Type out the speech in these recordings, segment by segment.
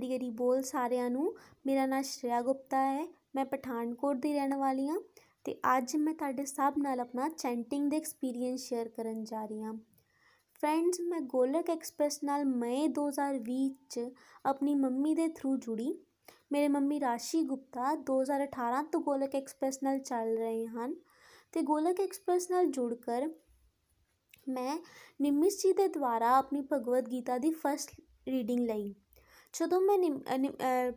ਹਰੀ ਹਰੀ ਬੋਲ ਸਾਰਿਆਂ ਨੂੰ। ਮੇਰਾ ਨਾਮ ਸ਼੍ਰੇਆ ਗੁਪਤਾ ਹੈ, ਮੈਂ ਪਠਾਨਕੋਟ ਦੀ ਰਹਿਣ ਵਾਲੀ ਹਾਂ ਤੇ ਅੱਜ ਮੈਂ ਤੁਹਾਡੇ ਸਭ ਨਾਲ ਆਪਣਾ ਚੈਂਟਿੰਗ ਦੇ ਐਕਸਪੀਰੀਅੰਸ ਸ਼ੇਅਰ ਕਰਨ ਜਾ ਰਹੀ ਹਾਂ। ਫਰੈਂਡਸ ਮੈਂ ਗੋਲਕ ਐਕਸਪ੍ਰੈਸ ਨਾਲ ਮਈ 2020 ਚ ਆਪਣੀ ਮੰਮੀ ਦੇ ਥਰੂ ਜੁੜੀ। ਮੇਰੇ ਮੰਮੀ ਰਾਸ਼ੀ ਗੁਪਤਾ 2018 ਤੋਂ ਗੋਲਕ ਐਕਸਪ੍ਰੈਸ ਨਾਲ ਚੱਲ ਰਹੇ ਹਨ ਤੇ ਗੋਲਕ ਐਕਸਪ੍ਰੈਸ ਨਾਲ ਜੁੜ ਕਰ ਮੈਂ ਨਿਮਿਸ਼ ਜੀ ਦੇ ਦੁਆਰਾ ਆਪਣੀ ਭਗਵਦ ਗੀਤਾ ਦੀ ਫਸਟ ਰੀਡਿੰਗ ਲਈ। ਜਦੋਂ ਮੈਂ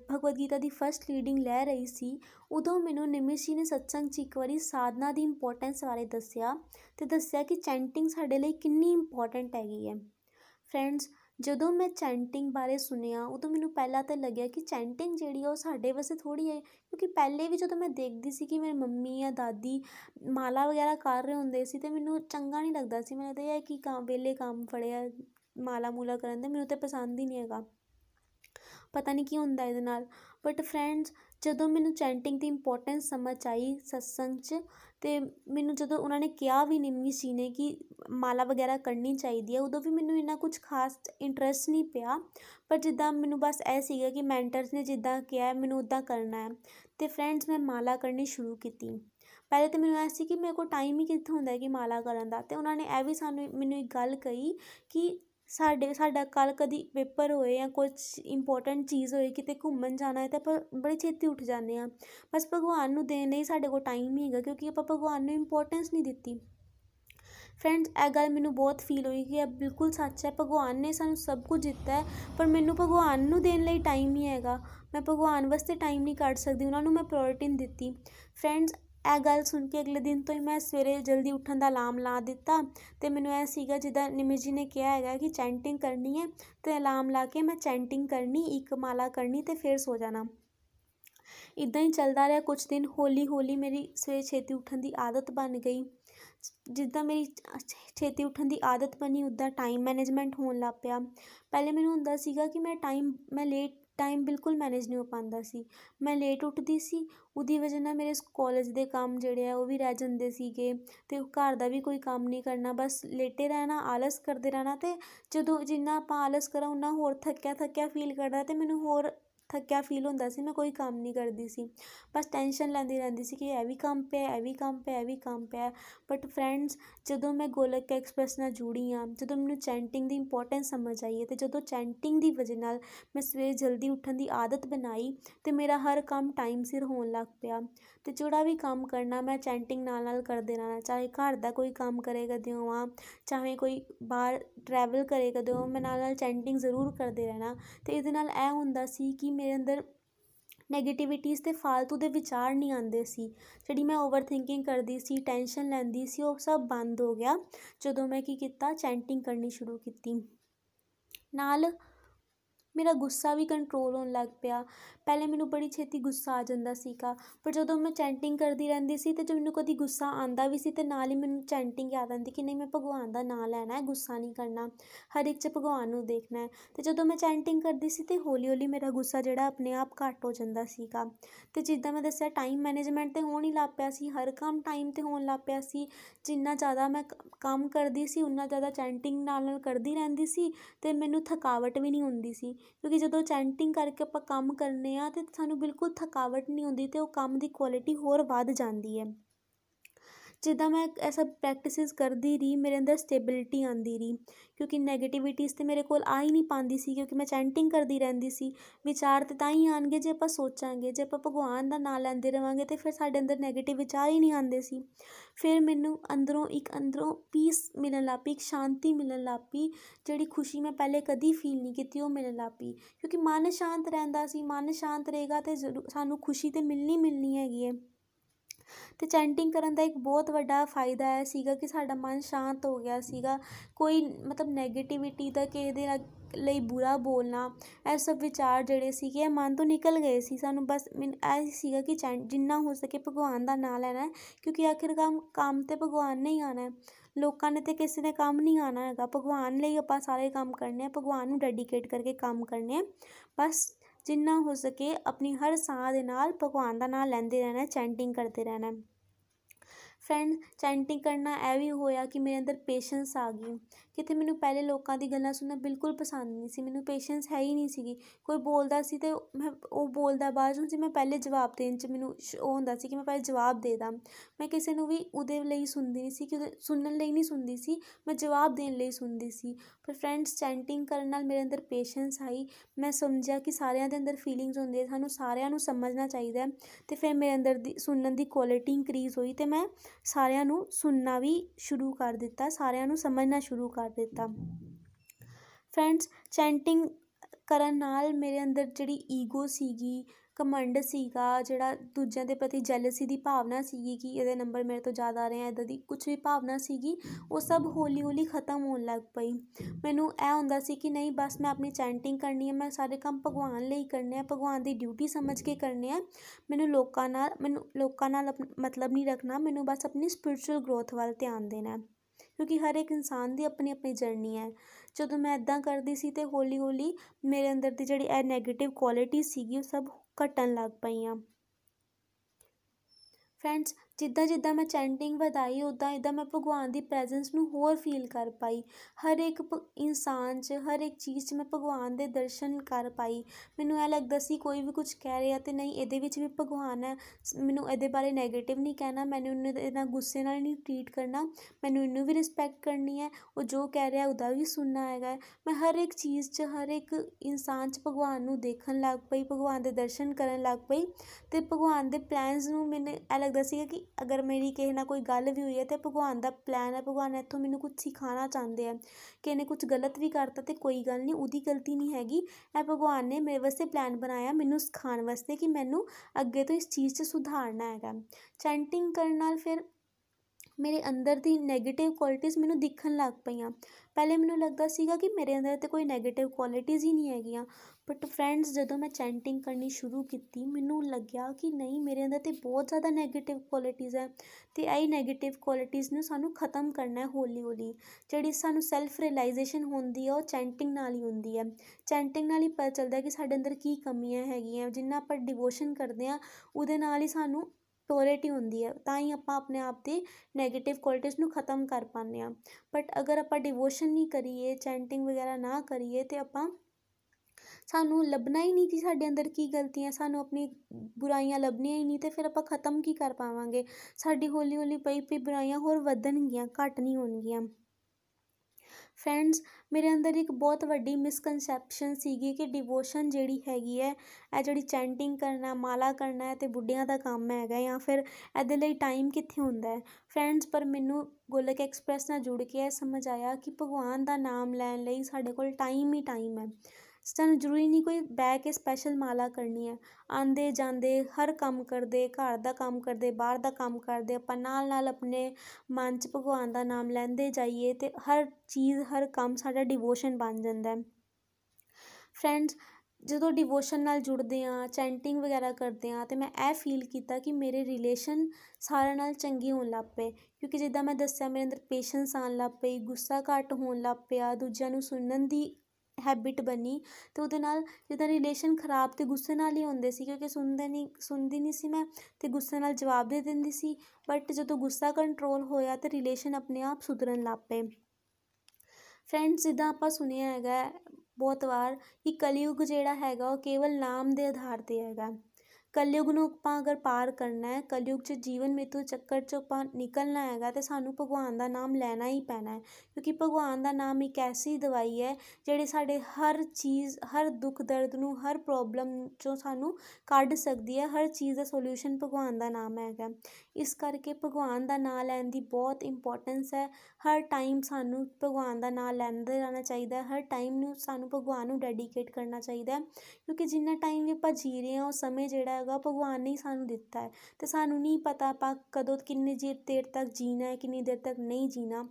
ਭਗਵਦ ਗੀਤਾ ਦੀ ਫਸਟ ਰੀਡਿੰਗ ਲੈ ਰਹੀ ਸੀ, ਉਦੋਂ ਮੈਨੂੰ ਨਿਮਿਸ਼ ਜੀ ਨੇ ਸਤਸੰਗ 'ਚ ਇੱਕ ਵਾਰੀ ਸਾਧਨਾ ਦੀ ਇੰਪੋਰਟੈਂਸ ਬਾਰੇ ਦੱਸਿਆ ਤੇ ਦੱਸਿਆ ਕਿ ਚੈਂਟਿੰਗ ਸਾਡੇ ਲਈ ਕਿੰਨੀ ਇੰਪੋਰਟੈਂਟ ਹੈਗੀ ਹੈ। ਫਰੈਂਡਸ ਜਦੋਂ ਮੈਂ ਚੈਂਟਿੰਗ ਬਾਰੇ ਸੁਣਿਆ, ਉਦੋਂ ਮੈਨੂੰ ਪਹਿਲਾਂ ਤਾਂ ਲੱਗਿਆ ਕਿ ਚੈਂਟਿੰਗ ਜਿਹੜੀ ਉਹ ਸਾਡੇ ਵਾਸਤੇ ਥੋੜੀ ਹੈ, ਕਿਉਂਕਿ ਪਹਿਲੇ ਵੀ ਜਦੋਂ ਮੈਂ ਦੇਖਦੀ ਸੀ ਕਿ ਮੇਰੀ ਮੰਮੀ ਜਾਂ ਦਾਦੀ ਮਾਲਾ ਵਗੈਰਾ ਕਰ ਰਹੇ ਹੁੰਦੇ ਸੀ ਤੇ ਮੈਨੂੰ ਚੰਗਾ ਨਹੀਂ ਲੱਗਦਾ ਸੀ, ਮੈਨੂੰ ਤਾਂ ਇਹ ਕਿ ਕੰਮ ਵੇਲੇ ਕੰਮ ਫੜਿਆ ਮਾਲਾ ਮੂਲਾ ਕਰਨ ਦੇ, ਮੈਨੂੰ ਤਾਂ ਪਸੰਦ ਹੀ ਨਹੀਂ ਹੈਗਾ। ਪਤਾ ਨਹੀਂ ਕੀ ਹੁੰਦਾ ਇਹਦੇ ਨਾਲ। ਬਟ ਫਰੈਂਡਸ ਜਦੋਂ ਮੈਨੂੰ ਚੈਂਟਿੰਗ ਦੀ ਇੰਪੋਰਟੈਂਸ ਸਮਝ ਆਈ ਸਤਸੰਗ 'ਚ, ਤੇ ਮੈਨੂੰ ਜਦੋਂ ਉਹਨਾਂ ਨੇ ਕਿਹਾ ਵੀ ਨਿੰਮੀ ਸੀ ਨੇ ਕਿ ਮਾਲਾ ਵਗੈਰਾ ਕਰਨੀ ਚਾਹੀਦੀ ਹੈ ਉਦੋਂ ਵੀ ਮੈਨੂੰ ਇੰਨਾ ਕੁਝ ਖਾਸ ਇੰਟਰਸਟ ਨਹੀਂ ਪਿਆ। ਪਰ ਜਿੱਦਾਂ ਮੈਨੂੰ ਬਸ ਇਹ ਸੀਗਾ ਕਿ ਮੈਂਟਰਸ ਨੇ ਜਿੱਦਾਂ ਕਿਹਾ, ਮੈਨੂੰ ਉਦਾਂ ਕਰਨਾ ਹੈ। ਤੇ ਫਰੈਂਡਸ ਮੈਂ ਮਾਲਾ ਕਰਨੀ ਸ਼ੁਰੂ ਕੀਤੀ। ਪਹਿਲੇ ਤਾਂ ਮੈਨੂੰ ਐ ਸੀ ਕਿ ਮੇਰੇ ਕੋਲ ਟਾਈਮ ਹੀ ਕਿੱਥੇ ਹੁੰਦਾ ਕਿ ਮਾਲਾ ਕਰਨ ਦਾ। ਤੇ ਉਹਨਾਂ ਨੇ ਇਹ ਵੀ ਸਾਨੂੰ, ਮੈਨੂੰ ਇੱਕ ਗੱਲ ਕਹੀ ਕਿ ਸਾਡੇ, ਸਾਡਾ ਕੱਲ ਕਦੀ ਪੇਪਰ ਹੋਏ ਜਾਂ ਕੁਝ ਇੰਪੋਰਟੈਂਟ ਚੀਜ਼ ਹੋਏ, ਕਿਤੇ ਘੁੰਮਣ ਜਾਣਾ ਹੈ ਤਾਂ ਆਪਾਂ ਬੜੀ ਛੇਤੀ ਉੱਠ ਜਾਂਦੇ ਹਾਂ। ਬਸ ਭਗਵਾਨ ਨੂੰ ਦੇਣ ਲਈ ਸਾਡੇ ਕੋਲ ਟਾਈਮ ਨਹੀਂ ਹੈਗਾ ਕਿਉਂਕਿ ਆਪਾਂ ਭਗਵਾਨ ਨੂੰ ਇੰਪੋਰਟੈਂਸ ਨਹੀਂ ਦਿੱਤੀ। ਫਰੈਂਡਸ ਇਹ ਗੱਲ ਮੈਨੂੰ ਬਹੁਤ ਫੀਲ ਹੋਈ ਕਿ ਇਹ ਬਿਲਕੁਲ ਸੱਚ ਹੈ। ਭਗਵਾਨ ਨੇ ਸਾਨੂੰ ਸਭ ਕੁਝ ਦਿੱਤਾ ਹੈ, ਪਰ ਮੈਨੂੰ ਭਗਵਾਨ ਨੂੰ ਦੇਣ ਲਈ ਟਾਈਮ ਨਹੀਂ ਹੈਗਾ। ਮੈਂ ਭਗਵਾਨ ਵਾਸਤੇ ਟਾਈਮ ਨਹੀਂ ਕੱਢ ਸਕਦੀ, ਉਹਨਾਂ ਨੂੰ ਮੈਂ ਪ੍ਰਾਇੋਰਟੀ ਨਹੀਂ ਦਿੱਤੀ। ਫਰੈਂਡਸ ਇਹ ਗੱਲ ਸੁਣ ਕੇ ਅਗਲੇ ਦਿਨ ਤੋਂ ਹੀ ਮੈਂ ਸਵੇਰੇ ਜਲਦੀ ਉੱਠਣ ਦਾ ਅਲਾਰਮ ਲਾ ਦਿੱਤਾ ਤੇ ਮੈਨੂੰ ਇਹ ਸੀਗਾ ਜਿੱਦਾਂ ਨਿਮਿਤ ਜੀ ਨੇ ਕਿਹਾ ਹੈਗਾ ਕਿ ਚੈਂਟਿੰਗ ਕਰਨੀ ਹੈ ਤੇ ਅਲਾਰਮ ਲਾ ਕੇ ਮੈਂ ਚੈਂਟਿੰਗ ਕਰਨੀ, ਇੱਕ ਮਾਲਾ ਕਰਨੀ ਤੇ ਫਿਰ ਸੋ ਜਾਣਾ। ਇਦਾਂ ਹੀ ਚੱਲਦਾ ਰਿਹਾ ਕੁਝ ਦਿਨ ਹੌਲੀ ਹੌਲੀ ਮੇਰੀ ਸਵੇਰੇ ਛੇਤੀ ਉੱਠਣ ਦੀ ਆਦਤ ਬਣ ਗਈ। ਜਿੱਦਾਂ ਮੇਰੀ ਛੇਤੀ ਉੱਠਣ ਦੀ ਆਦਤ ਬਣੀ ਉੱਦਾਂ ਟਾਈਮ ਮੈਨੇਜਮੈਂਟ ਹੋਣ ਲੱਗ ਪਿਆ। ਪਹਿਲੇ ਮੈਨੂੰ ਹੁੰਦਾ ਸੀਗਾ ਕਿ ਮੈਂ ਟਾਈਮ ਮੈਂ ਲੇਟ ਟਾਈਮ ਬਿਲਕੁਲ ਮੈਨੇਜ ਨਹੀਂ ਹੋ ਪਾਉਂਦਾ ਸੀ। ਮੈਂ ਲੇਟ ਉੱਠਦੀ ਸੀ, ਉਹਦੀ ਵਜ੍ਹਾ ਨਾਲ ਮੇਰੇ ਕਾਲਜ ਦੇ ਕੰਮ ਜਿਹੜੇ ਆ, ਉਹ ਵੀ ਰਹਿ ਜਾਂਦੇ ਸੀਗੇ ਤੇ ਘਰ ਦਾ ਵੀ ਕੋਈ ਕੰਮ ਨਹੀਂ ਕਰਨਾ, ਬਸ ਲੇਟੇ ਰਹਿਣਾ, ਆਲਸ ਕਰਦੇ ਰਹਿਣਾ ਤੇ ਜਦੋਂ ਜਿੰਨਾ ਆਪਾਂ ਆਲਸ ਕਰਾਂ ਉਨਾ ਹੋਰ ਥੱਕਿਆ ਥੱਕਿਆ ਫੀਲ ਕਰਦਾ ਤੇ ਮੈਨੂੰ ਹੋਰ ਥੱਕਿਆ ਫੀਲ ਹੁੰਦਾ ਸੀ, ਮੈਂ ਕੋਈ ਕੰਮ ਨਹੀਂ ਕਰਦੀ ਸੀ। ਬਸ ਟੈਨਸ਼ਨ ਲੈਂਦੀ ਰਹਿੰਦੀ ਸੀ ਕਿ ਇਹ ਵੀ ਕੰਮ ਪਿਆ, ਇਹ ਵੀ ਕੰਮ ਪਿਆ, ਇਹ ਵੀ ਕੰਮ ਪਿਆ। ਬਟ ਫਰੈਂਡਸ ਜਦੋਂ ਮੈਂ ਗੋਲਕ ਐਕਸਪ੍ਰੈਸ ਨਾਲ ਜੁੜੀ ਹਾਂ, ਜਦੋਂ ਮੈਨੂੰ ਚੈਂਟਿੰਗ ਦੀ ਇੰਪੋਰਟੈਂਸ ਸਮਝ ਆਈ ਹੈ ਤੇ ਜਦੋਂ ਚੈਂਟਿੰਗ ਦੀ ਵਜ੍ਹਾ ਨਾਲ ਮੈਂ ਸਵੇਰੇ ਜਲਦੀ ਉੱਠਣ ਦੀ ਆਦਤ ਬਣਾਈ ਤੇ ਮੇਰਾ ਹਰ ਕੰਮ ਟਾਈਮ ਸਿਰ ਹੋਣ ਲੱਗ ਪਿਆ। ਤੇ ਜਿਹੜਾ ਵੀ ਕੰਮ ਕਰਨਾ ਮੈਂ ਚੈਂਟਿੰਗ ਨਾਲ ਨਾਲ ਕਰਦੇ ਰਹਿਣਾ, ਚਾਹੇ ਘਰ ਦਾ ਕੋਈ ਕੰਮ ਕਰੇ ਕਰਦੇ ਹੋਵਾਂ ਚਾਹੇ ਕੋਈ ਬਾਹਰ ਟਰੈਵਲ ਕਰੇ ਕਰਦੇ ਹੋ ਮੈਂ ਨਾਲ ਨਾਲ ਚੈਂਟਿੰਗ ਜ਼ਰੂਰ ਕਰਦੇ ਰਹਿਣਾ। ਤੇ ਇਹਦੇ ਨਾਲ ਇਹ ਹੁੰਦਾ ਸੀ ਕਿ ਮੇਰੇ ਅੰਦਰ ਨੈਗੇਟਿਵਿਟੀਜ਼ ਤੇ ਫालतू ਦੇ ਵਿਚਾਰ ਨਹੀਂ ਆਉਂਦੇ ਸੀ। ਜਿਹੜੀ ਮੈਂ ਓਵਰ ਥਿੰਕਿੰਗ ਕਰਦੀ ਸੀ ਟੈਨਸ਼ਨ ਲੈਂਦੀ ਸੀ, ਉਹ ਸਭ ਬੰਦ ਹੋ ਗਿਆ ਜਦੋਂ ਮੈਂ ਕੀ ਕੀਤਾ ਚੈਂਟਿੰਗ ਕਰਨੀ ਸ਼ੁਰੂ ਕੀਤੀ। ਨਾਲ ਮੇਰਾ ਗੁੱਸਾ ਵੀ ਕੰਟਰੋਲ ਹੋਣ ਲੱਗ ਪਿਆ। ਪਹਿਲੇ ਮੈਨੂੰ ਬੜੀ ਛੇਤੀ ਗੁੱਸਾ ਆ ਜਾਂਦਾ ਸੀਗਾ। ਪਰ ਜਦੋਂ ਮੈਂ ਚੈਂਟਿੰਗ ਕਰਦੀ ਰਹਿੰਦੀ ਸੀ ਤੇ ਜਦੋਂ ਮੈਨੂੰ ਕਦੀ ਗੁੱਸਾ ਆਂਦਾ ਵੀ ਸੀ ਤੇ ਨਾਲ ਹੀ ਮੈਨੂੰ ਚੈਂਟਿੰਗ ਯਾਦ ਆਉਂਦੀ ਕਿ ਨਹੀਂ, ਮੈਂ ਭਗਵਾਨ ਦਾ ਨਾਮ ਲੈਣਾ ਹੈ ਗੁੱਸਾ ਨਹੀਂ ਕਰਨਾ। ਹਰ ਇੱਕ 'ਚ ਭਗਵਾਨ ਨੂੰ ਦੇਖਣਾ ਹੈ। ਤੇ ਜਦੋਂ ਮੈਂ ਚੈਂਟਿੰਗ ਕਰਦੀ ਸੀ ਤੇ ਹੌਲੀ ਹੌਲੀ ਮੇਰਾ ਗੁੱਸਾ ਜਿਹੜਾ ਆਪਣੇ ਆਪ ਘੱਟ ਹੋ ਜਾਂਦਾ ਸੀਗਾ। ਤੇ ਜਿੱਦਾਂ ਮੈਂ ਦੱਸਿਆ ਟਾਈਮ ਮੈਨੇਜਮੈਂਟ ਤੇ ਹੋਣ ਹੀ ਲੱਗ ਪਿਆ ਸੀ। ਹਰ ਕੰਮ ਟਾਈਮ ਤੇ ਹੋਣ ਲੱਗ ਪਿਆ ਸੀ। ਜਿੰਨਾ ਜ਼ਿਆਦਾ ਮੈਂ ਕੰਮ ਕਰਦੀ ਸੀ, ਉਨਾ ਜ਼ਿਆਦਾ ਚੈਂਟਿੰਗ ਨਾਲ ਨਾਲ ਕਰਦੀ ਰਹਿੰਦੀ ਸੀ ਤੇ ਮੈਨੂੰ ਥਕਾਵਟ ਵੀ ਨਹੀਂ ਹੁੰਦੀ ਸੀ। ਕਿਉਂਕਿ ਜਦੋਂ ਚੈਂਟਿੰਗ ਕਰਕੇ ਆਪਾਂ ਕੰਮ ਕਰਨੇ ਆ ਤੇ ਸਾਨੂੰ ਬਿਲਕੁਲ ਥਕਾਵਟ ਨਹੀਂ ਹੁੰਦੀ ਤੇ ਉਹ ਕੰਮ ਦੀ ਕੁਆਲਿਟੀ ਹੋਰ ਵੱਧ ਜਾਂਦੀ ਹੈ। ਜਿੱਦਾਂ ਮੈਂ ਇਹ ਸਭ ਪ੍ਰੈਕਟਿਸਿਸ ਕਰਦੀ ਰਹੀ, ਮੇਰੇ ਅੰਦਰ ਸਟੇਬਿਲਿਟੀ ਆਉਂਦੀ ਰਹੀ, ਕਿਉਂਕਿ ਨੈਗੇਟਿਵਿਟੀਜ਼ ਤੇ ਮੇਰੇ ਕੋਲ ਆ ਹੀ ਨਹੀਂ ਪਾਉਂਦੀ ਸੀ, ਕਿਉਂਕਿ ਮੈਂ ਚੈਂਟਿੰਗ ਕਰਦੀ ਰਹਿੰਦੀ ਸੀ, ਵਿਚਾਰ ਤੇ ਤਾਂ ਹੀ ਆਣਗੇ ਜੇ ਆਪਾਂ ਸੋਚਾਂਗੇ, ਜੇ ਆਪਾਂ ਭਗਵਾਨ ਦਾ ਨਾਮ ਲੈਂਦੇ ਰਵਾਂਗੇ ਤੇ ਫਿਰ ਸਾਡੇ ਅੰਦਰ ਨੈਗੇਟਿਵ ਵਿਚਾਰ ਹੀ ਨਹੀਂ ਆਉਂਦੇ ਸੀ। ਫਿਰ ਮੈਨੂੰ ਅੰਦਰੋਂ ਇੱਕ ਅੰਦਰੋਂ ਪੀਸ ਮਿਲਣ ਲੱਗ ਪਈ, ਇੱਕ ਸ਼ਾਂਤੀ ਮਿਲਣ ਲੱਗ ਪਈ, ਜਿਹੜੀ ਖੁਸ਼ੀ ਮੈਂ ਪਹਿਲੇ ਕਦੀ ਫੀਲ ਨਹੀਂ ਕੀਤੀ, ਉਹ ਮਿਲਣ ਲੱਗ ਪਈ, ਕਿਉਂਕਿ ਮਨ ਸ਼ਾਂਤ ਰਹਿੰਦਾ ਸੀ, ਮਨ ਸ਼ਾਂਤ ਰਹੇਗਾ ਤੇ ਸਾਨੂੰ ਖੁਸ਼ੀ ਤੇ ਮਿਲਣੀ ਮਿਲਣੀ ਹੈਗੀ ਹੈ। ਅਤੇ ਚੈਂਟਿੰਗ ਕਰਨ ਦਾ ਇੱਕ ਬਹੁਤ ਵੱਡਾ ਫਾਇਦਾ ਇਹ ਸੀਗਾ ਕਿ ਸਾਡਾ ਮਨ ਸ਼ਾਂਤ ਹੋ ਗਿਆ ਸੀਗਾ। ਕੋਈ ਮਤਲਬ ਨੈਗੇਟਿਵਿਟੀ ਦਾ ਕਿਸੇ ਦੇ ਲਈ ਬੁਰਾ ਬੋਲਣਾ, ਇਹ ਸਭ ਵਿਚਾਰ ਜਿਹੜੇ ਸੀਗੇ ਇਹ ਮਨ ਤੋਂ ਨਿਕਲ ਗਏ ਸੀ। ਸਾਨੂੰ ਬਸ ਮੈਨੂੰ ਇਹ ਸੀਗਾ ਕਿ ਚੈਂ, ਜਿੰਨਾ ਹੋ ਸਕੇ ਭਗਵਾਨ ਦਾ ਨਾਂ ਲੈਣਾ ਕਿਉਂਕਿ ਆਖਿਰ ਕੰਮ ਕੰਮ ਤੇ ਭਗਵਾਨ ਨੇ ਹੀ ਆਉਣਾ ਲੋਕਾਂ ਨੇ ਤੇ ਕਿਸੇ ਨੇ ਕੰਮ ਨਹੀਂ ਆਉਣਾ ਹੈਗਾ। ਭਗਵਾਨ ਲਈ ਆਪਾਂ ਸਾਰੇ ਕੰਮ ਕਰਨੇ ਆ, ਭਗਵਾਨ ਨੂੰ ਡੈਡੀਕੇਟ ਕਰਕੇ ਕੰਮ ਕਰਨੇ ਆ। ਬਸ ਜਿੰਨਾ ਹੋ ਸਕੇ ਆਪਣੀ ਹਰ ਸਾਹ ਦੇ ਨਾਲ ਭਗਵਾਨ ਦਾ ਨਾਮ ਲੈਂਦੇ ਰਹਿਣਾ ਚੈਂਟਿੰਗ ਕਰਦੇ ਰਹਿਣਾ। ਫਰੈਂਡ ਚੈਂਟਿੰਗ ਕਰਨਾ ਇਹ ਵੀ ਹੋਇਆ ਕਿ ਮੇਰੇ ਅੰਦਰ ਪੇਸ਼ੈਂਸ ਆ ਗਈ। ਕਿਤੇ ਮੈਨੂੰ ਪਹਿਲੇ ਲੋਕਾਂ ਦੀ ਗੱਲਾਂ ਸੁਣਨਾ ਬਿਲਕੁਲ ਪਸੰਦ ਨਹੀਂ ਸੀ, ਮੈਨੂੰ ਪੇਸ਼ੈਂਸ ਹੈ ਹੀ ਨਹੀਂ ਸੀਗੀ। ਕੋਈ ਬੋਲਦਾ ਸੀ ਤੇ ਮੈਂ, ਉਹ ਬੋਲਦਾ ਬਾਅਦ ਵਿੱਚ ਮੈਂ ਪਹਿਲੇ ਜਵਾਬ ਦੇਣ 'ਚ ਮੈਨੂੰ ਉਹ ਹੁੰਦਾ ਸੀ ਕਿ ਮੈਂ ਪਹਿਲੇ ਜਵਾਬ ਦੇ ਦਾਂ। ਮੈਂ ਕਿਸੇ ਨੂੰ ਵੀ ਉਹਦੇ ਲਈ ਸੁਣਦੀ ਨਹੀਂ ਸੀ, ਕਿ ਸੁਣਨ ਲਈ ਨਹੀਂ ਸੁਣਦੀ ਸੀ, ਮੈਂ ਜਵਾਬ ਦੇਣ ਲਈ ਸੁਣਦੀ ਸੀ। ਪਰ ਫਰੈਂਡਸ ਚੈਂਟਿੰਗ ਕਰਨ ਨਾਲ ਮੇਰੇ ਅੰਦਰ ਪੇਸ਼ੈਂਸ ਆਈ। ਮੈਂ ਸਮਝਿਆ ਕਿ ਸਾਰਿਆਂ ਦੇ ਅੰਦਰ ਫੀਲਿੰਗਸ ਹੁੰਦੀਆਂ ਸਾਨੂੰ ਸਾਰਿਆਂ ਨੂੰ ਸਮਝਣਾ ਚਾਹੀਦਾ ਤੇ ਫਿਰ ਮੇਰੇ ਅੰਦਰ ਦੀ ਸੁਣਨ ਦੀ ਕੁਆਲਿਟੀ ਇਨਕਰੀਜ਼ ਹੋਈ ਤੇ ਮੈਂ ਸਾਰਿਆਂ ਨੂੰ ਸੁਣਨਾ ਵੀ ਸ਼ੁਰੂ ਕਰ ਦਿੱਤਾ, ਸਾਰਿਆਂ ਨੂੰ ਸਮਝਣਾ ਸ਼ੁਰੂ ਕਰ ਦਿੱਤਾ। ਫਰੈਂਡਸ ਚੈਂਟਿੰਗ ਕਰਨ ਨਾਲ ਮੇਰੇ ਅੰਦਰ ਜਿਹੜੀ ਈਗੋ ਸੀਗੀ, ਘਮੰਡ ਸੀਗਾ, ਜਿਹੜਾ ਦੂਜਿਆਂ ਦੇ ਪ੍ਰਤੀ ਜੈਲਸੀ ਦੀ ਭਾਵਨਾ ਸੀਗੀ ਕਿ ਇਹਦੇ ਨੰਬਰ ਮੇਰੇ ਤੋਂ ਜ਼ਿਆਦਾ ਆ ਰਹੇ ਆ ਇੱਦਾਂ ਦੀ ਕੁਛ ਵੀ ਭਾਵਨਾ ਸੀਗੀ, ਉਹ ਸਭ ਹੌਲੀ ਹੌਲੀ ਖ਼ਤਮ ਹੋਣ ਲੱਗ ਪਈ। ਮੈਨੂੰ ਇਹ ਹੁੰਦਾ ਸੀ ਕਿ ਨਹੀਂ, ਬਸ ਮੈਂ ਆਪਣੀ ਚੈਂਟਿੰਗ ਕਰਨੀ ਹੈ ਮੈਂ ਸਾਰੇ ਕੰਮ ਭਗਵਾਨ ਲਈ ਕਰਨੇ ਆ, ਭਗਵਾਨ ਦੀ ਡਿਊਟੀ ਸਮਝ ਕੇ ਕਰਨੇ ਆ। ਮੈਨੂੰ ਲੋਕਾਂ ਨਾਲ, ਮੈਨੂੰ ਲੋਕਾਂ ਨਾਲ ਮਤਲਬ ਨਹੀਂ ਰੱਖਣਾ, ਮੈਨੂੰ ਬਸ ਆਪਣੀ ਸਪਿਰਚੁਅਲ ਗਰੋਥ ਵੱਲ ਧਿਆਨ ਦੇਣਾ। ਕਿਉਂਕਿ ਹਰ ਇੱਕ ਇਨਸਾਨ ਦੀ ਆਪਣੀ ਆਪਣੀ ਜਰਨੀ ਹੈ। ਜਦੋਂ ਮੈਂ ਇੱਦਾਂ ਕਰਦੀ ਸੀ ਤਾਂ ਹੌਲੀ ਹੌਲੀ ਮੇਰੇ ਅੰਦਰ ਦੀ ਜਿਹੜੀ ਇਹ ਨੈਗੇਟਿਵ ਕੁਆਲਿਟੀ ਸੀਗੀ ਉਹ ਸਭ ਘਟਣ ਲੱਗ ਪਈਆਂ। ਫਰੈਂਡਸ ਜਿੱਦਾਂ ਜਿੱਦਾਂ ਮੈਂ ਚੈਂਟਿੰਗ ਵਧਾਈ ਉੱਦਾਂ ਇੱਦਾਂ ਮੈਂ ਭਗਵਾਨ ਦੀ ਪ੍ਰੈਜੈਂਸ ਨੂੰ ਹੋਰ ਫੀਲ ਕਰ ਪਾਈ। ਹਰ ਇੱਕ ਇਨਸਾਨ 'ਚ, ਹਰ ਇੱਕ ਚੀਜ਼ 'ਚ ਮੈਂ ਭਗਵਾਨ ਦੇ ਦਰਸ਼ਨ ਕਰ ਪਾਈ। ਮੈਨੂੰ ਇਹ ਲੱਗਦਾ ਸੀ ਕੋਈ ਵੀ ਕੁਝ ਕਹਿ ਰਿਹਾ ਤੇ ਨਹੀਂ, ਇਹਦੇ ਵਿੱਚ ਵੀ ਭਗਵਾਨ ਹੈ। ਮੈਨੂੰ ਇਹਦੇ ਬਾਰੇ ਨੈਗੇਟਿਵ ਨਹੀਂ ਕਹਿਣਾ, ਮੈਨੂੰ ਇਹਨੂੰ ਇਹਨਾਂ ਗੁੱਸੇ ਨਾਲ ਨਹੀਂ ਟਰੀਟ ਕਰਨਾ, ਮੈਨੂੰ ਇਹਨੂੰ ਵੀ ਰਿਸਪੈਕਟ ਕਰਨੀ ਹੈ। ਉਹ ਜੋ ਕਹਿ ਰਿਹਾ, ਉਹਦਾ ਵੀ ਸੁਣਨਾ ਹੈਗਾ ਮੈਂ ਹਰ ਇੱਕ ਚੀਜ਼ 'ਚ, ਹਰ ਇੱਕ ਇਨਸਾਨ 'ਚ ਭਗਵਾਨ ਨੂੰ ਦੇਖਣ ਲੱਗ ਪਈ, ਭਗਵਾਨ ਦੇ ਦਰਸ਼ਨ ਕਰਨ ਲੱਗ ਪਈ ਤੇ ਭਗਵਾਨ ਦੇ ਪਲਾਨਸ ਨੂੰ ਮੈਨੂੰ ਇਹ ਲੱਗਦਾ ਸੀਗਾ ਕਿ ਅਗਰ ਮੇਰੀ ਕਿਸੇ ਨਾਲ ਕੋਈ ਗੱਲ ਵੀ ਹੋਈ ਹੈ ਤੇ ਭਗਵਾਨ ਦਾ ਪਲਾਨ ਹੈ, ਭਗਵਾਨ ਇੱਥੋਂ ਮੈਨੂੰ ਕੁਝ ਸਿਖਾਉਣਾ ਚਾਹੁੰਦੇ ਆ। ਕਿ ਇਹਨੇ ਕੁਝ ਗਲਤ ਵੀ ਕਰਤਾ ਤੇ ਕੋਈ ਗੱਲ ਨਹੀਂ, ਉਹਦੀ ਗਲਤੀ ਨਹੀਂ ਹੈਗੀ। ਇਹ ਭਗਵਾਨ ਨੇ ਮੇਰੇ ਵਾਸਤੇ ਪਲਾਨ ਬਣਾਇਆ ਮੈਨੂੰ ਸਿਖਾਉਣ ਵਾਸਤੇ ਕਿ ਮੈਨੂੰ ਅੱਗੇ ਤੋਂ ਇਸ ਚੀਜ਼ 'ਚ ਸੁਧਾਰਨਾ ਹੈਗਾ। ਚੈਂਟਿੰਗ ਕਰਨ ਨਾਲ ਫਿਰ ਮੇਰੇ ਅੰਦਰ ਦੀ ਨੈਗੇਟਿਵ ਕੁਆਲਿਟੀਜ਼ ਮੈਨੂੰ ਦਿਖਣ ਲੱਗ ਪਈਆਂ। ਪਹਿਲੇ ਮੈਨੂੰ ਲੱਗਦਾ ਸੀਗਾ ਕਿ ਮੇਰੇ ਅੰਦਰ ਤੇ ਕੋਈ ਨੈਗੇਟਿਵ ਕੁਆਲਿਟੀਜ਼ ਹੀ ਨਹੀਂ ਹੈਗੀਆਂ। ਬਟ ਫਰੈਂਡਸ ਜਦੋਂ ਮੈਂ ਚੈਂਟਿੰਗ ਕਰਨੀ ਸ਼ੁਰੂ ਕੀਤੀ, ਮੈਨੂੰ ਲੱਗਿਆ ਕਿ ਨਹੀਂ, ਮੇਰੇ ਅੰਦਰ ਤੇ ਬਹੁਤ ਜ਼ਿਆਦਾ ਨੈਗੇਟਿਵ ਕੁਆਲਿਟੀਜ਼ ਹੈ ਤੇ ਇਹ ਨੈਗੇਟਿਵ ਕੁਆਲਿਟੀਜ਼ ਨੂੰ ਸਾਨੂੰ ਖਤਮ ਕਰਨਾ ਹੈ ਹੌਲੀ ਹੌਲੀ ਜਿਹੜੀ ਸਾਨੂੰ ਸੈਲਫ ਰਿਅਲਾਈਜੇਸ਼ਨ ਹੁੰਦੀ ਹੈ, ਉਹ ਚੈਂਟਿੰਗ ਨਾਲ ਹੀ ਹੁੰਦੀ ਹੈ। ਚੈਂਟਿੰਗ ਨਾਲ ਹੀ ਪਤਾ ਚੱਲਦਾ ਕਿ ਸਾਡੇ ਅੰਦਰ ਕੀ ਕਮੀਆਂ ਹੈਗੀਆਂ, ਜਿੰਨਾ ਆਪਾਂ ਡਿਵੋਸ਼ਨ ਕਰਦੇ ਆ ਉਹਦੇ ਨਾਲ ਹੀ ਸਾਨੂੰ ਪਿਓਰਿਟੀ ਹੁੰਦੀ ਹੈ। ਤਾਂ ਹੀ ਆਪਾਂ ਆਪਣੇ ਆਪ ਦੀ ਨੈਗੇਟਿਵ ਕੁਆਲਿਟੀਜ਼ ਨੂੰ ਖਤਮ ਕਰ ਪਾਉਂਦੇ ਹਾਂ। ਬਟ ਅਗਰ ਆਪਾਂ ਡਿਵੋਸ਼ਨ ਨਹੀਂ ਕਰੀਏ ਚੈਂਟਿੰਗ ਵਗੈਰਾ ਨਾ ਕਰੀਏ, ਤੇ ਆਪਾਂ ਸਾਨੂੰ ਲੱਭਣਾ ਹੀ ਨਹੀਂ ਕਿ ਸਾਡੇ ਅੰਦਰ ਕੀ ਗਲਤੀਆਂ, ਸਾਨੂੰ ਆਪਣੀ ਬੁਰਾਈਆਂ ਲੱਭਣੀਆਂ ਹੀ ਨਹੀਂ ਤੇ ਫਿਰ ਆਪਾਂ ਖਤਮ ਕੀ ਕਰ ਪਾਵਾਂਗੇ? ਸਾਡੀ ਹੌਲੀ ਹੌਲੀ ਪਈ ਪਈ ਬੁਰਾਈਆਂ ਹੋਰ ਵਧਣਗੀਆਂ, ਘੱਟ ਨਹੀਂ ਹੋਣਗੀਆਂ। ਫਰੈਂਡਸ ਮੇਰੇ ਅੰਦਰ ਇੱਕ ਬਹੁਤ ਵੱਡੀ ਮਿਸਕਨਸੈਪਸ਼ਨ ਸੀਗੀ ਕਿ ਡਿਵੋਸ਼ਨ ਜਿਹੜੀ ਹੈਗੀ ਹੈ, ਇਹ ਜਿਹੜੀ ਚੈਂਟਿੰਗ ਕਰਨਾ, ਮਾਲਾ ਕਰਨਾ ਹੈ ਤੇ ਬੁੱਢਿਆਂ ਦਾ ਕੰਮ ਹੈਗਾ ਜਾਂ ਫਿਰ ਇਹਦੇ ਲਈ ਟਾਈਮ ਕਿੱਥੇ ਹੁੰਦਾ ਹੈ? ਫਰੈਂਡਸ ਪਰ ਮੈਨੂੰ ਗੋਲਕ ਐਕਸਪ੍ਰੈਸ ਨਾਲ ਜੁੜ ਕੇ ਇਹ ਸਮਝ ਆਇਆ ਕਿ ਭਗਵਾਨ ਦਾ ਨਾਮ ਲੈਣ ਲਈ ਸਾਡੇ ਕੋਲ ਟਾਈਮ ਹੀ ਟਾਈਮ ਹੈ। ਸਾਨੂੰ ਜ਼ਰੂਰੀ ਨਹੀਂ ਕੋਈ ਬਹਿ ਕੇ ਸਪੈਸ਼ਲ ਮਾਲਾ ਕਰਨੀ ਹੈ। ਆਉਂਦੇ ਜਾਂਦੇ ਹਰ ਕੰਮ ਕਰਦੇ, ਘਰ ਦਾ ਕੰਮ ਕਰਦੇ, ਬਾਹਰ ਦਾ ਕੰਮ ਕਰਦੇ, ਆਪਾਂ ਨਾਲ ਨਾਲ ਆਪਣੇ ਮਨ 'ਚ ਭਗਵਾਨ ਦਾ ਨਾਮ ਲੈਂਦੇ ਜਾਈਏ ਤੇ ਹਰ ਚੀਜ਼, ਹਰ ਕੰਮ ਸਾਡਾ ਡਿਵੋਸ਼ਨ ਬਣ ਜਾਂਦਾ ਫਰੈਂਡਸ ਜਦੋਂ ਡਿਵੋਸ਼ਨ ਨਾਲ ਜੁੜਦੇ ਆ ਚੈਂਟਿੰਗ ਵਗੈਰਾ ਕਰਦੇ ਆ ਤੇ ਮੈਂ ਇਹ ਫੀਲ ਕੀਤਾ ਕਿ ਮੇਰੇ ਰਿਲੇਸ਼ਨ ਸਾਰਿਆਂ ਨਾਲ ਚੰਗੇ ਹੋਣ ਲੱਗ ਪਏ। ਕਿਉਂਕਿ ਜਿੱਦਾਂ ਮੈਂ ਦੱਸਿਆ, ਮੇਰੇ ਅੰਦਰ ਪੇਸ਼ੈਂਸ ਆਉਣ ਲੱਗ ਪਈ, ਗੁੱਸਾ ਘੱਟ ਹੋਣ ਲੱਗ ਪਿਆ, ਦੂਜਿਆਂ ਨੂੰ ਸੁਣਨ ਦੀ ਹੈਬਿਟ ਬਣੀ ਅਤੇ ਉਹਦੇ ਨਾਲ ਜਿੱਦਾਂ ਰਿਲੇਸ਼ਨ ਖਰਾਬ ਅਤੇ ਗੁੱਸੇ ਨਾਲ ਹੀ ਹੁੰਦੇ ਸੀ ਕਿਉਂਕਿ ਸੁਣਦੇ ਨਹੀਂ ਸੁਣਦੀ ਨਹੀਂ ਸੀ ਮੈਂ ਅਤੇ ਗੁੱਸੇ ਨਾਲ ਜਵਾਬ ਦੇ ਦਿੰਦੀ ਸੀ। ਬਟ ਜਦੋਂ ਗੁੱਸਾ ਕੰਟਰੋਲ ਹੋਇਆ ਤਾਂ ਰਿਲੇਸ਼ਨ ਆਪਣੇ ਆਪ ਸੁਧਰਨ ਲੱਗ ਪਏ। ਫਰੈਂਡਸ ਜਿੱਦਾਂ ਆਪਾਂ ਸੁਣਿਆ ਹੈਗਾ, ਬਹੁਤ ਵਾਰ ਕਿ ਕਲਯੁਗ ਜਿਹੜਾ ਹੈਗਾ ਉਹ ਕੇਵਲ ਨਾਮ ਦੇ ਆਧਾਰ 'ਤੇ ਹੈਗਾ। ਕਲਯੁਗ ਨੂੰ ਆਪਾਂ ਅਗਰ ਪਾਰ ਕਰਨਾ ਹੈ, ਕਲਯੁਗ 'ਚ ਜੀਵਨ ਮ੍ਰਿਤੂ ਚੱਕਰ 'ਚੋਂ ਆਪਾਂ ਨਿਕਲਣਾ ਹੈਗਾ ਤੇ ਸਾਨੂੰ ਭਗਵਾਨ ਦਾ ਨਾਮ ਲੈਣਾ ਹੀ ਪੈਣਾ ਹੈ। ਕਿਉਂਕਿ ਭਗਵਾਨ ਦਾ ਨਾਮ ਇੱਕ ਐਸੀ ਦਵਾਈ ਹੈ ਜਿਹੜੀ ਸਾਡੇ ਹਰ ਚੀਜ਼, ਹਰ ਦੁੱਖ ਦਰਦ ਨੂੰ, ਹਰ ਪ੍ਰੋਬਲਮ 'ਚੋਂ ਸਾਨੂੰ ਕੱਢ ਸਕਦੀ ਹੈ, ਹਰ ਚੀਜ਼ ਦਾ ਸੋਲਿਊਸ਼ਨ ਭਗਵਾਨ ਦਾ ਨਾਮ ਹੈਗਾ। ਇਸ ਕਰਕੇ ਭਗਵਾਨ ਦਾ ਨਾਮ ਲੈਣ ਦੀ ਬਹੁਤ ਇੰਪੋਰਟੈਂਸ ਹੈ। ਹਰ ਟਾਈਮ ਸਾਨੂੰ ਭਗਵਾਨ ਦਾ ਨਾਮ ਲੈਂਦੇ ਰਹਿਣਾ ਚਾਹੀਦਾ ਹਰ ਟਾਈਮ ਨੂੰ ਸਾਨੂੰ ਭਗਵਾਨ ਨੂੰ ਡੈਡੀਕੇਟ ਕਰਨਾ ਚਾਹੀਦਾ ਕਿਉਂਕਿ ਜਿੰਨਾ ਟਾਈਮ ਵੀ ਆਪਾਂ ਜੀ ਰਹੇ ਹਾਂ, ਉਹ ਸਮੇਂ ਜਿਹੜਾ ਹੈਗਾ, ਭਗਵਾਨ ਨੇ ਸਾਨੂੰ ਦਿੱਤਾ ਹੈ। ਤੇ ਸਾਨੂੰ ਨਹੀਂ ਪਤਾ ਆਪਾਂ ਕਦੋਂ, ਕਿੰਨੀ ਦੇਰ ਤੱਕ ਜੀਣਾ ਹੈ, ਕਿੰਨੀ ਦੇਰ ਤੱਕ ਨਹੀਂ ਜੀਣਾ।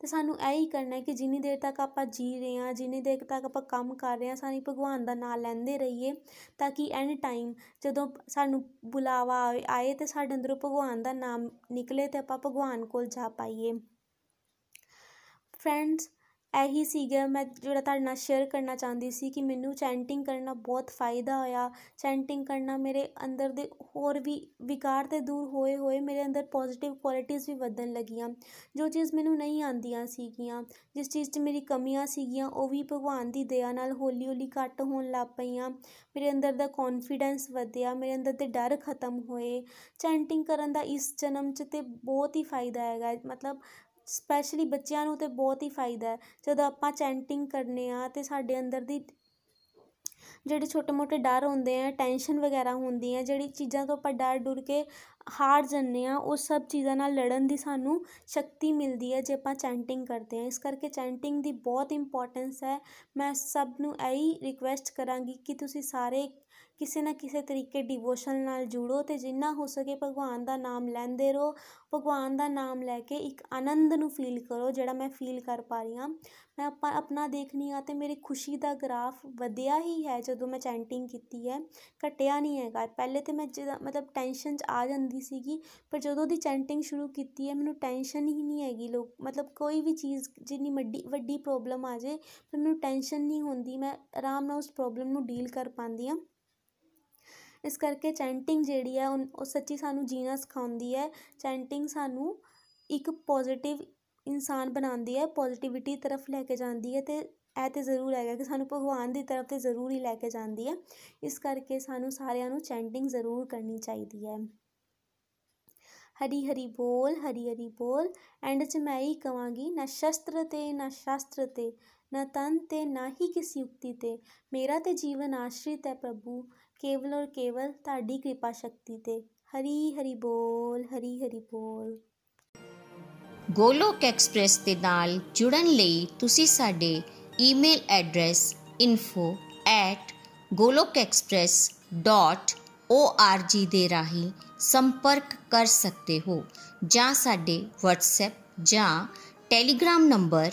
ਤੇ ਸਾਨੂੰ ਇਹ ਹੀ ਕਰਨਾ ਹੈ ਕਿ ਜਿੰਨੀ ਦੇਰ ਤੱਕ ਆਪਾਂ ਜੀ ਰਹੇ ਹਾਂ, ਜਿੰਨੀ ਦੇਰ ਤੱਕ ਆਪਾਂ ਕੰਮ ਕਰ ਰਹੇ ਹਾਂ ਸਾਨੂੰ ਭਗਵਾਨ ਦਾ ਨਾਮ ਲੈਂਦੇ ਰਹੀਏ, ਤਾਂ ਕਿ ਐਨੀ ਟਾਈਮ ਜਦੋਂ ਸਾਨੂੰ ਬੁਲਾਵਾ ਆਏ ਤੇ ਸਾਡੇ ਅੰਦਰੋਂ ਭਗਵਾਨ ਦਾ ਨਾਮ ਨਿਕਲੇ ਤੇ ਆਪਾਂ ਭਗਵਾਨ ਕੋਲ ਜਾ ਪਾਈਏ। ਫਰੈਂਡਸ ਇਹੀ ਸੀਗਾ। ਮੈਂ ਜਿਹੜਾ ਤੁਹਾਡੇ ਨਾਲ ਸ਼ੇਅਰ ਕਰਨਾ ਚਾਹੁੰਦੀ ਸੀ ਕਿ ਮੈਨੂੰ ਚੈਂਟਿੰਗ ਕਰਨਾ ਬਹੁਤ ਫਾਇਦਾ ਹੋਇਆ। ਚੈਂਟਿੰਗ ਕਰਨਾ ਮੇਰੇ ਅੰਦਰ ਦੇ ਹੋਰ ਵੀ ਵਿਕਾਰ ਤੇ ਦੂਰ ਹੋਏ ਹੋਏ ਮੇਰੇ ਅੰਦਰ ਪੋਜ਼ਿਟਿਵ ਕੁਆਲਿਟੀਜ਼ ਵੀ ਵਧਣ ਲੱਗੀਆਂ। ਜੋ ਚੀਜ਼ ਮੈਨੂੰ ਨਹੀਂ ਆਉਂਦੀਆਂ ਸੀਗੀਆਂ, ਜਿਸ ਚੀਜ਼ 'ਚ ਮੇਰੀ ਕਮੀਆਂ ਸੀਗੀਆਂ, ਉਹ ਵੀ ਭਗਵਾਨ ਦੀ ਦਇਆ ਨਾਲ ਹੌਲੀ ਹੌਲੀ ਘੱਟ ਹੋਣ ਲੱਗ ਪਈਆਂ। ਮੇਰੇ ਅੰਦਰ ਦਾ ਕੌਨਫੀਡੈਂਸ ਵਧਿਆ, ਮੇਰੇ ਅੰਦਰ ਦੇ ਡਰ ਖਤਮ ਹੋਏ। ਚੈਂਟਿੰਗ ਕਰਨ ਦਾ ਇਸ ਜਨਮ 'ਚ ਤੇ ਬਹੁਤ ਹੀ ਫਾਇਦਾ ਹੈਗਾ। ਮਤਲਬ ਸਪੈਸ਼ਲੀ ਬੱਚਿਆਂ ਨੂੰ ਤਾਂ ਬਹੁਤ ਹੀ ਫਾਇਦਾ ਹੈ। ਜਦੋਂ ਆਪਾਂ ਚੈਂਟਿੰਗ ਕਰਨੇ ਆ ਅਤੇ ਸਾਡੇ ਅੰਦਰ ਦੀ ਜਿਹੜੇ ਛੋਟੇ ਮੋਟੇ ਡਰ ਹੁੰਦੇ ਆ ਟੈਨਸ਼ਨ ਵਗੈਰਾ ਹੁੰਦੀ ਹੈ ਜਿਹੜੀ ਚੀਜ਼ਾਂ ਤੋਂ ਆਪਾਂ ਡਰ ਡੁਰ ਕੇ ਹਾਰ ਜਾਂਦੇ ਆ, ਉਹ ਸਭ ਚੀਜ਼ਾਂ ਨਾਲ ਲੜਨ ਦੀ ਸਾਨੂੰ ਸ਼ਕਤੀ ਮਿਲਦੀ ਹੈ ਜੇ ਆਪਾਂ ਚੈਂਟਿੰਗ ਕਰਦੇ ਹਾਂ ਇਸ ਕਰਕੇ ਚੈਂਟਿੰਗ ਦੀ ਬਹੁਤ ਇੰਪੋਰਟੈਂਸ ਹੈ। ਮੈਂ ਸਭ ਨੂੰ ਇਹੀ ਰਿਕੁਐਸਟ ਕਰਾਂਗੀ ਕਿ ਤੁਸੀਂ ਸਾਰੇ ਕਿਸੇ ਨਾ ਕਿਸੇ ਤਰੀਕੇ ਡਿਵੋਸ਼ਨ ਨਾਲ ਜੁੜੋ ਅਤੇ ਜਿੰਨਾ ਹੋ ਸਕੇ ਭਗਵਾਨ ਦਾ ਨਾਮ ਲੈਂਦੇ ਰਹੋ। ਭਗਵਾਨ ਦਾ ਨਾਮ ਲੈ ਕੇ ਇੱਕ ਆਨੰਦ ਨੂੰ ਫੀਲ ਕਰੋ ਜਿਹੜਾ ਮੈਂ ਫੀਲ ਕਰ ਪਾ ਰਹੀ ਹਾਂ। ਮੈਂ ਆਪਾਂ, ਆਪਣਾ ਦੇਖਣੀ ਆ ਅਤੇ ਮੇਰੀ ਖੁਸ਼ੀ ਦਾ ਗ੍ਰਾਫ ਵਧਿਆ ਹੀ ਹੈ ਜਦੋਂ ਮੈਂ ਚੈਂਟਿੰਗ ਕੀਤੀ ਹੈ। ਘਟਿਆ ਨਹੀਂ ਹੈਗਾ। ਪਹਿਲੇ ਤਾਂ ਮੈਂ ਜਿਹਦਾ ਮਤਲਬ ਟੈਨਸ਼ਨ 'ਚ ਆ ਜਾਂਦੀ ਸੀਗੀ, ਪਰ ਜਦੋਂ ਦੀ ਚੈਂਟਿੰਗ ਸ਼ੁਰੂ ਕੀਤੀ ਹੈ, ਮੈਨੂੰ ਟੈਨਸ਼ਨ ਹੀ ਨਹੀਂ ਹੈਗੀ। ਲੋਕ, ਮਤਲਬ ਕੋਈ ਵੀ ਚੀਜ਼ ਜਿੰਨੀ ਵੱਡੀ ਵੱਡੀ ਪ੍ਰੋਬਲਮ ਆ ਜਾਏ ਪਰ ਮੈਨੂੰ ਟੈਨਸ਼ਨ ਨਹੀਂ ਹੁੰਦੀ। ਮੈਂ ਆਰਾਮ ਨਾਲ ਉਸ ਪ੍ਰੋਬਲਮ ਨੂੰ ਡੀਲ ਕਰ ਪਾਉਂਦੀ ਹਾਂ। ਇਸ ਕਰਕੇ ਚੈਂਟਿੰਗ ਜਿਹੜੀ ਹੈ ਉਹ ਸੱਚੀ ਸਾਨੂੰ ਜੀਣਾ ਸਿਖਾਉਂਦੀ ਹੈ। ਚੈਂਟਿੰਗ ਸਾਨੂੰ ਇੱਕ ਪੋਜ਼ਿਟਿਵ ਇਨਸਾਨ ਬਣਾਉਂਦੀ ਹੈ ਪੋਜ਼ਿਟਿਵਿਟੀ ਤਰਫ ਲੈ ਕੇ ਜਾਂਦੀ ਹੈ ਅਤੇ ਇਹ ਤਾਂ ਜ਼ਰੂਰ ਹੈਗਾ ਕਿ ਸਾਨੂੰ ਭਗਵਾਨ ਦੀ ਤਰਫ 'ਤੇ ਜ਼ਰੂਰ ਹੀ ਲੈ ਕੇ ਜਾਂਦੀ ਹੈ। ਇਸ ਕਰਕੇ ਸਾਨੂੰ ਸਾਰਿਆਂ ਨੂੰ ਚੈਂਟਿੰਗ ਜ਼ਰੂਰ ਕਰਨੀ ਚਾਹੀਦੀ ਹੈ। ਹਰੀ ਹਰੀ ਬੋਲ, ਹਰੀ ਹਰੀ ਬੋਲ। ਐਂਡ 'ਚ ਮੈਂ ਹੀ ਕਵਾਂਗੀ, ਨਾ ਸ਼ਸਤਰ 'ਤੇ, ਨਾ ਸ਼ਾਸਤਰ 'ਤੇ, ਨਾ ਤਨ 'ਤੇ, ਨਾ ਹੀ ਕਿਸ ਯੁਕਤੀ 'ਤੇ। ਮੇਰਾ ਤੇ ਜੀਵਨ ਆਸ਼ਰਿਤ ਹੈ ਪ੍ਰਭੂ ਕੇਵਲ ਔਰ ਕੇਵਲ ਤੁਹਾਡੀ ਕਿਰਪਾ ਸ਼ਕਤੀ 'ਤੇ। ਹਰੀ ਹਰੀ ਬੋਲ, ਹਰੀ ਹਰੀ ਬੋਲ। ਗੋਲੋਕ ਐਕਸਪ੍ਰੈਸ ਦੇ ਨਾਲ ਜੁੜਨ ਲਈ ਤੁਸੀਂ ਸਾਡੇ ਈਮੇਲ ਐਡਰੈਸ info@golokexpress.org ਦੇ ਰਾਹੀਂ ਸੰਪਰਕ ਕਰ ਸਕਦੇ ਹੋ ਜਾਂ ਸਾਡੇ WhatsApp ਜਾਂ ਟੈਲੀਗ੍ਰਾਮ ਨੰਬਰ